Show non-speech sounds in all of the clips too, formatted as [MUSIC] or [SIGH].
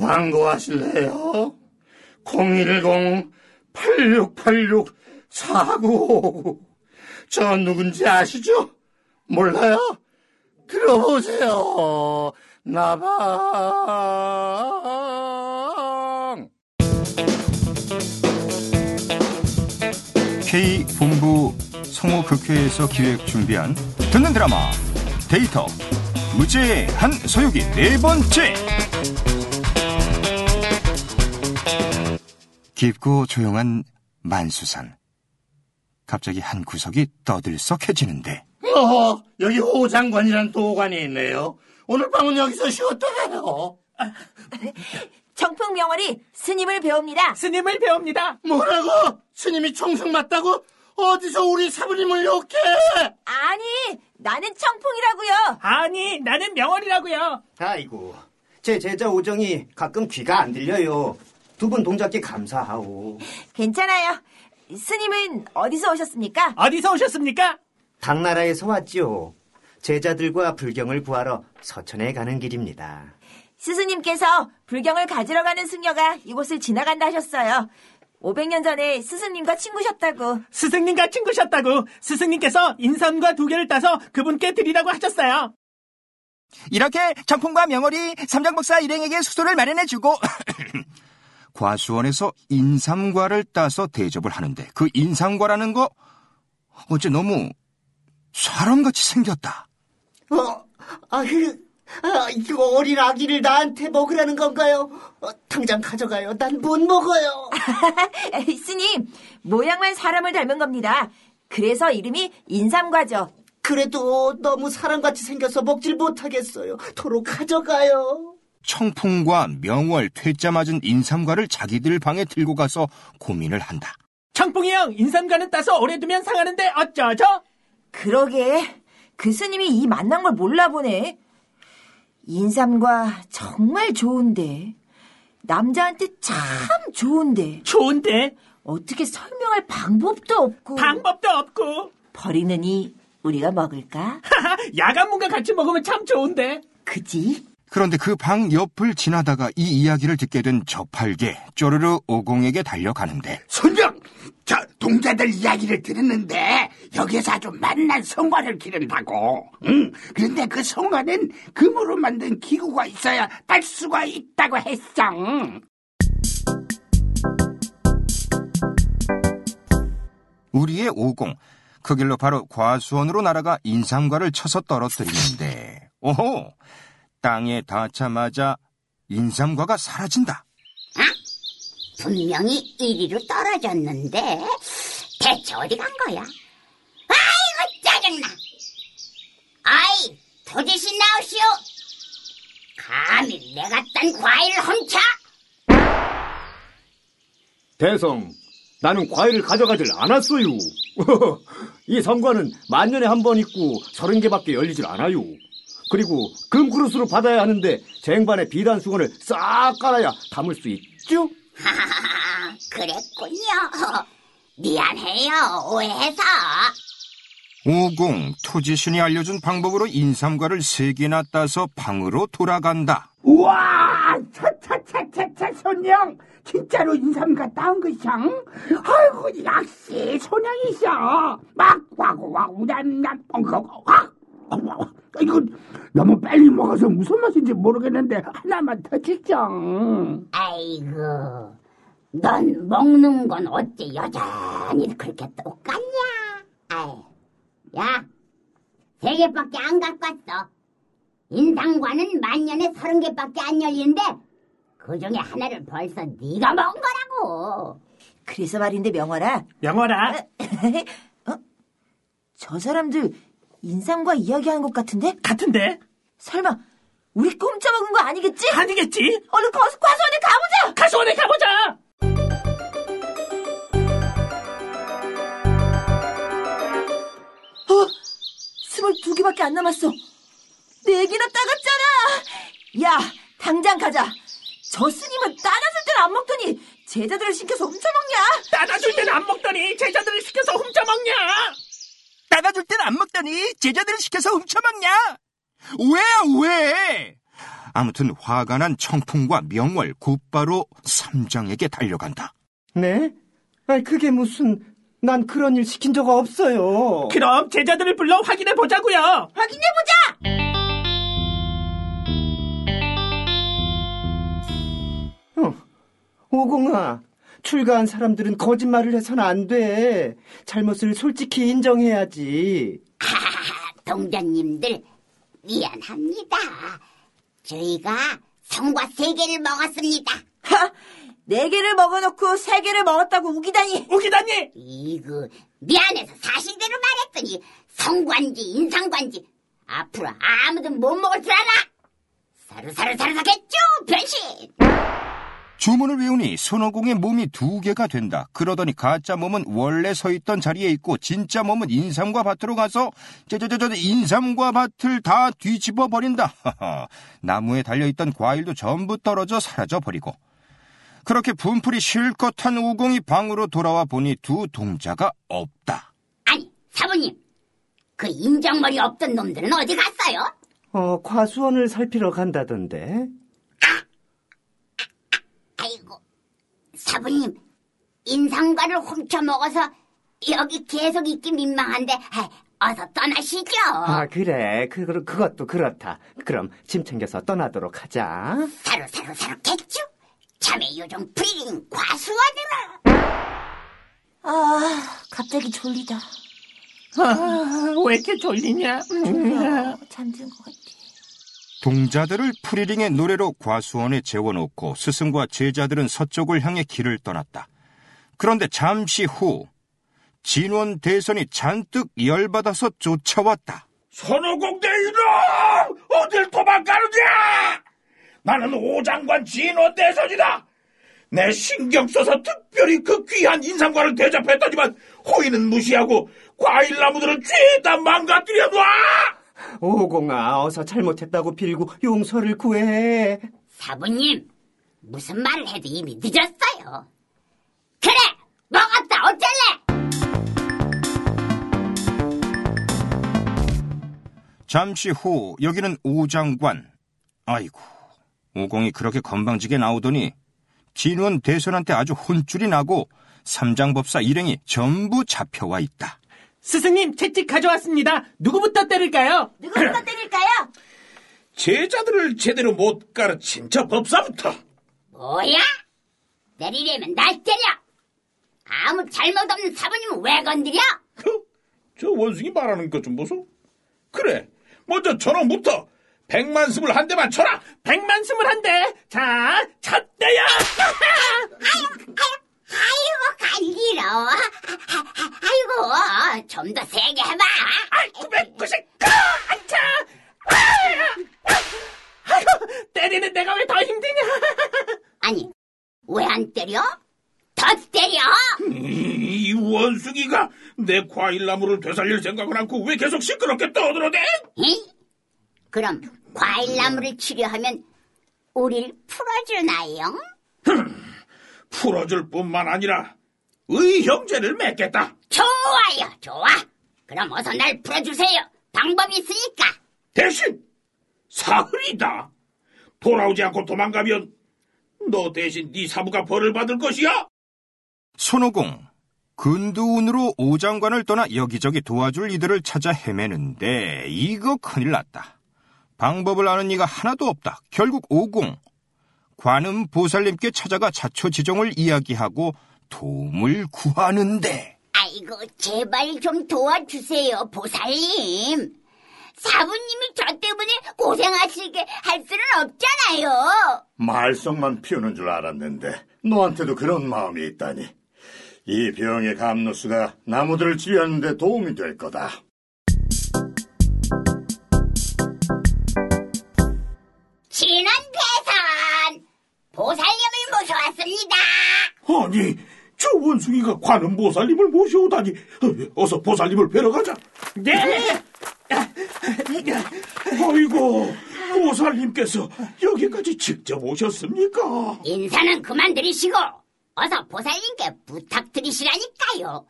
광고 하실래요? 010-8686-4959. 저 누군지 아시죠? 몰라요? 들어보세요. 나방. K본부 성우극회에서 기획 준비한 듣는 드라마 데이터 무제한 소유기 네 번째 깊고 조용한 만수산 갑자기 한 구석이 떠들썩해지는데 어, 여기 호 장관이란 도관이 있네요. 오늘 밤은 여기서 쉬었다 가요. 정풍명월이 스님을 배웁니다. 스님을 배웁니다. 뭐라고? 스님이 총성 맞다고? 어디서 우리 사부님을 욕해? 아니, 나는 청풍이라고요. 아니, 나는 명월이라고요. 아이고, 제 제자 오정이 가끔 귀가 안 들려요. 두 분 동작께 감사하오. 괜찮아요. 스님은 어디서 오셨습니까? 어디서 오셨습니까? 당나라에서 왔지요. 제자들과 불경을 구하러 서천에 가는 길입니다. 스승님께서 불경을 가지러 가는 승려가 이곳을 지나간다 하셨어요. 500년 전에 스승님과 친구셨다고. 스승님과 친구셨다고 스승님께서 인삼과 두 개를 따서 그분께 드리라고 하셨어요. 이렇게 정풍과 명월이 삼장박사 일행에게 숙소를 마련해주고 과수원에서 인삼과를 따서 대접을 하는데 그 인삼과라는 거 어째 너무 사람같이 생겼다. 어, 아유, 아, 이거 어린 아기를 나한테 먹으라는 건가요? 어, 당장 가져가요. 난 못 먹어요. [LAUGHS] 스님, 모양만 사람을 닮은 겁니다. 그래서 이름이 인삼과죠. 그래도 너무 사람같이 생겨서 먹질 못하겠어요. 도로 가져가요. 청풍과 명월 퇴짜 맞은 인삼과를 자기들 방에 들고 가서 고민을 한다. 청풍이 형, 인삼과는 따서 오래 두면 상하는데 어쩌죠? 그러게, 그 스님이 이 만난 걸 몰라보네. 인삼과 정말 좋은데, 남자한테 참 좋은데, 좋은데 어떻게 설명할 방법도 없고, 방법도 없고 버리는 이 우리가 먹을까? [LAUGHS] 야간문과 같이 먹으면 참 좋은데 그지? 그런데 그 방 옆을 지나다가 이 이야기를 듣게 된 저팔계 쪼르르 오공에게 달려가는데 손정, 저 동자들 이야기를 들었는데 여기서 아주 만난 성과를 기른다고. 응. 그런데 그 성과는 금으로 만든 기구가 있어야 딸 수가 있다고 했어. 우리의 오공 그 길로 바로 과수원으로 날아가 인삼과를 쳐서 떨어뜨리는데 오호 땅에 닿자마자 인삼과가 사라진다. 분명히 이리로 떨어졌는데 대체 어디 간 거야? 아이고 짜증나! 아이 도대신 나오시오! 감히 내가 딴 과일을 훔쳐? 대성, 나는 과일을 가져가질 않았어요. [LAUGHS] 이 성과는 만 년에 한 번 있고 서른 개밖에 열리질 않아요. 그리고 금그릇으로 받아야 하는데 쟁반에 비단 수건을 싹 깔아야 담을 수 있죠? 하하하 [LAUGHS] 그랬군요. 미안해요 오해해서. 오공 토지신이 알려준 방법으로 인삼과를 세 개나 따서 방으로 돌아간다. 우와, 차차차차차 손영, 진짜로 인삼가 따온 것이야? 아이고 역시 손영이셔. 막 와고 와고 남남 엉거고 확. 이거 너무 빨리 먹어서 무슨 맛인지 모르겠는데 하나만 더 주죠. 아이고 넌 먹는 건 어째 여전히 그렇게 똑같냐? 아이, 야, 세 개밖에 안 갖고 왔어. 인상과는 만년에 서른 개밖에 안 열리는데 그 중에 하나를 벌써 네가 먹은 거라고. 그래서 말인데 명월아, 명월아 어? [LAUGHS] 저 사람들 인삼과 이야기하는 것 같은데? 같은데 설마 우리 꼼짝 먹은 거 아니겠지? 아니겠지? 얼른 거, 과수원에 가보자! 가수원에 가보자. 어? 스물두 개밖에 안 남았어. 네 개나 따갔잖아! 야, 당장 가자. 저 스님은 따놨을 때는 안 먹더니 제자들을 시켜서 훔쳐먹냐? 따다줄 때는 안 먹더니 제자들을 시켜서 훔쳐먹냐? 따다줄 땐안 먹더니 제자들을 시켜서 훔쳐먹냐? 왜, 왜? 아무튼 화가 난 청풍과 명월 곧바로 삼장에게 달려간다. 네? 아니, 그게 무슨, 난 그런 일 시킨 적 없어요. 그럼 제자들을 불러 확인해 보자고요. 확인해 보자! 어, 오공아, 출가한 사람들은 거짓말을 해서는 안 돼. 잘못을 솔직히 인정해야지. 동전님들 미안합니다. 저희가 성과 세 개를 먹었습니다. 하! 네 개를 먹어놓고 세 개를 먹었다고 우기다니! 우기다니! 이거 미안해서 사실대로 말했더니 성관지 인상관지 앞으로 아무도 못 먹을 줄 알아. 사르사르사르사겠죠 변신. 주문을 외우니 손오공의 몸이 두 개가 된다. 그러더니 가짜 몸은 원래 서 있던 자리에 있고 진짜 몸은 인삼과 밭으로 가서 저저저저 인삼과 밭을 다 뒤집어 버린다. 나무에 달려 있던 과일도 전부 떨어져 사라져 버리고. 그렇게 분풀이 실컷 한 우공이 방으로 돌아와 보니 두 동자가 없다. 아니 사부님 그 인정머리 없던 놈들은 어디 갔어요? 어, 과수원을 살피러 간다던데. 아이고 사부님 인상과를 훔쳐 먹어서 여기 계속 있기 민망한데 어서 떠나시죠. 아, 그래. 그, 그- 그것도 그렇다. 그럼 짐 챙겨서 떠나도록 하자. 사로 사로 사로 겠죠? 참외 요정 프리링 과수원으로. 아, 갑자기 졸리다. 아, 왜 이렇게 졸리냐? 음. 잠든 것 같아. 동자들을 프리링의 노래로 과수원에 재워놓고 스승과 제자들은 서쪽을 향해 길을 떠났다. 그런데 잠시 후 진원 대선이 잔뜩 열받아서 쫓아왔다. 손오공 대 이놈! 어딜 도망가느냐! 나는 오장관 진원 대선이다! 내 신경 써서 특별히 그 귀한 인상관을 대접했더니만 호의는 무시하고 과일나무들을 죄다 망가뜨려 놔! 오공아, 어서 잘못했다고 빌고 용서를 구해. 사부님 무슨 말을 해도 이미 늦었어요. 그래 먹었다 어쩔래? 잠시 후 여기는 오장관. 아이고, 오공이 그렇게 건방지게 나오더니 진원 대선한테 아주 혼쭐이 나고 삼장법사 일행이 전부 잡혀와 있다. 스승님 채찍 가져왔습니다. 누구부터 때릴까요? 누구부터 [CLEARS THROAT] 때릴까요? 제자들을 제대로 못 가르친 저 법사부터 뭐야? 때리려면 날 때려. 아무 잘못 없는 사부님은 왜 건드려? 그, 저 원숭이 말하는 것 좀 보소. 그래, 먼저 저놈부터 백만습을 한 대만 쳐라. 백만 스물한대. 자, 첫 대야. 아이고 간지러워. 좀 더 세게 해봐. 아이, 구백구십. 안차. 아이고, 때리는 내가 왜 더 힘드냐? 아니 왜 안 때려? 더 때려. 이, 이 원숭이가 내 과일나무를 되살릴 생각은 않고 왜 계속 시끄럽게 떠들어대? 이? 그럼 과일나무를 치료하면 우릴 풀어주나요? 풀어줄 뿐만 아니라 의형제를 맺겠다. 좋아요, 좋아. 그럼 어서 날 풀어주세요. 방법이 있으니까. 대신 사흘이다. 돌아오지 않고 도망가면 너 대신 네 사부가 벌을 받을 것이야. 손오공, 근두운으로 오장관을 떠나 여기저기 도와줄 이들을 찾아 헤매는데 이거 큰일 났다. 방법을 아는 이가 하나도 없다. 결국 오공, 관음 보살님께 찾아가 자초지종을 이야기하고 도움을 구하는데 아이고, 제발 좀 도와주세요, 보살님. 사부님이 저 때문에 고생하시게 할 수는 없잖아요. 말썽만 피우는 줄 알았는데 너한테도 그런 마음이 있다니. 이 병의 감로수가 나무들을 치료하는 데 도움이 될 거다. 진원 대선! 보살님을 모셔왔습니다. 아니, 저 원숭이가 관음 보살님을 모셔오다니. 어, 어서 보살님을 뵈러 가자. 네. 아이고, 보살님께서 여기까지 직접 오셨습니까? 인사는 그만 드리시고, 어서 보살님께 부탁드리시라니까요.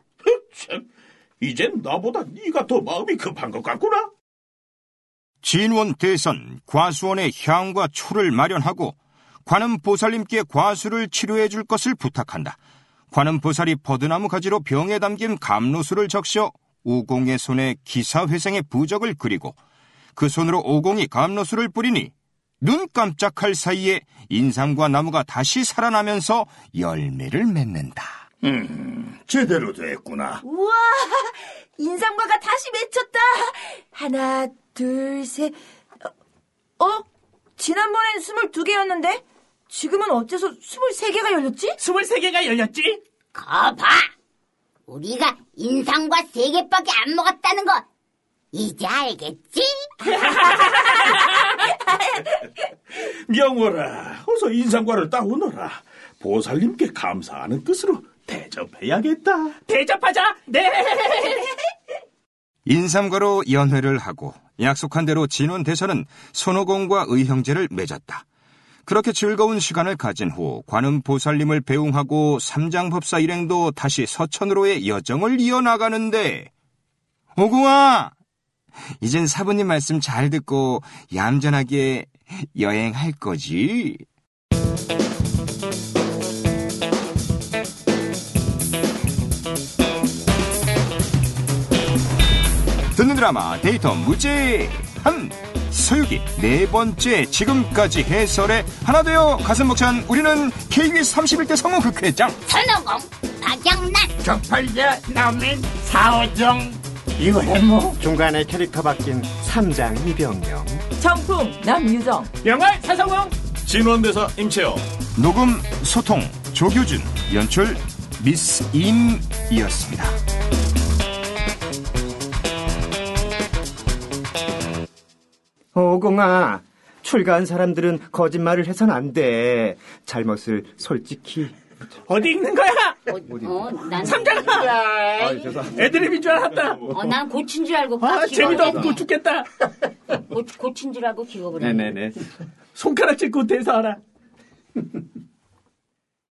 참, 이젠 나보다 네가 더 마음이 급한 것 같구나. 진원 대선 과수원에 향과 초를 마련하고 관음 보살님께 과수를 치료해 줄 것을 부탁한다. 관음 보살이 버드나무 가지로 병에 담긴 감로수를 적셔 오공의 손에 기사회생의 부적을 그리고 그 손으로 오공이 감로수를 뿌리니 눈 깜짝할 사이에 인삼과 나무가 다시 살아나면서 열매를 맺는다. 음, 제대로 됐구나. 우와, 인삼과가 다시 맺혔다. 하나, 둘, 셋. 어? 어? 지난번엔 22개였는데? 지금은 어째서 23개가 열렸지? 23개가 열렸지? 거봐! 우리가 인삼과 세 개밖에 안 먹었다는 거 이제 알겠지? [LAUGHS] 명월아, 어서 인삼과를 따오너라. 보살님께 감사하는 뜻으로 대접해야겠다. 대접하자. 네. [LAUGHS] 인삼과로 연회를 하고 약속한 대로 진원 대선은 손오공과 의형제를 맺었다. 그렇게 즐거운 시간을 가진 후 관음 보살님을 배웅하고 삼장법사 일행도 다시 서천으로의 여정을 이어나가는데 오공아 이젠 사부님 말씀 잘 듣고 얌전하게 여행할 거지? 듣는 드라마 데이터 무제한 서유기 네 번째 지금까지 해설에 하나 되어 가슴 벅찬 우리는 KBS 31대 성우 극회장 선호공, 박영란, 쪽팔려 나오면 사오정 이거 해뭐 중간에 캐릭터 바뀐 삼장 이병영. 정품 남유정. 영월 사성웅. 진원대사 임채영. 녹음 소통 조규준 연출 미스 임이었습니다. 오공아, 출가한 사람들은 거짓말을 해선 안 돼. 잘못을 솔직히. 어디 있는 거야? 어, 난 삼장아. 애드립인 줄 알았다. 어, 난 고친 줄 알고 아, 딱 재미도 없고. 죽겠다. 고, 고친 줄 알고 기겁을 했네. 네네네. 손가락 짚고 대사하라.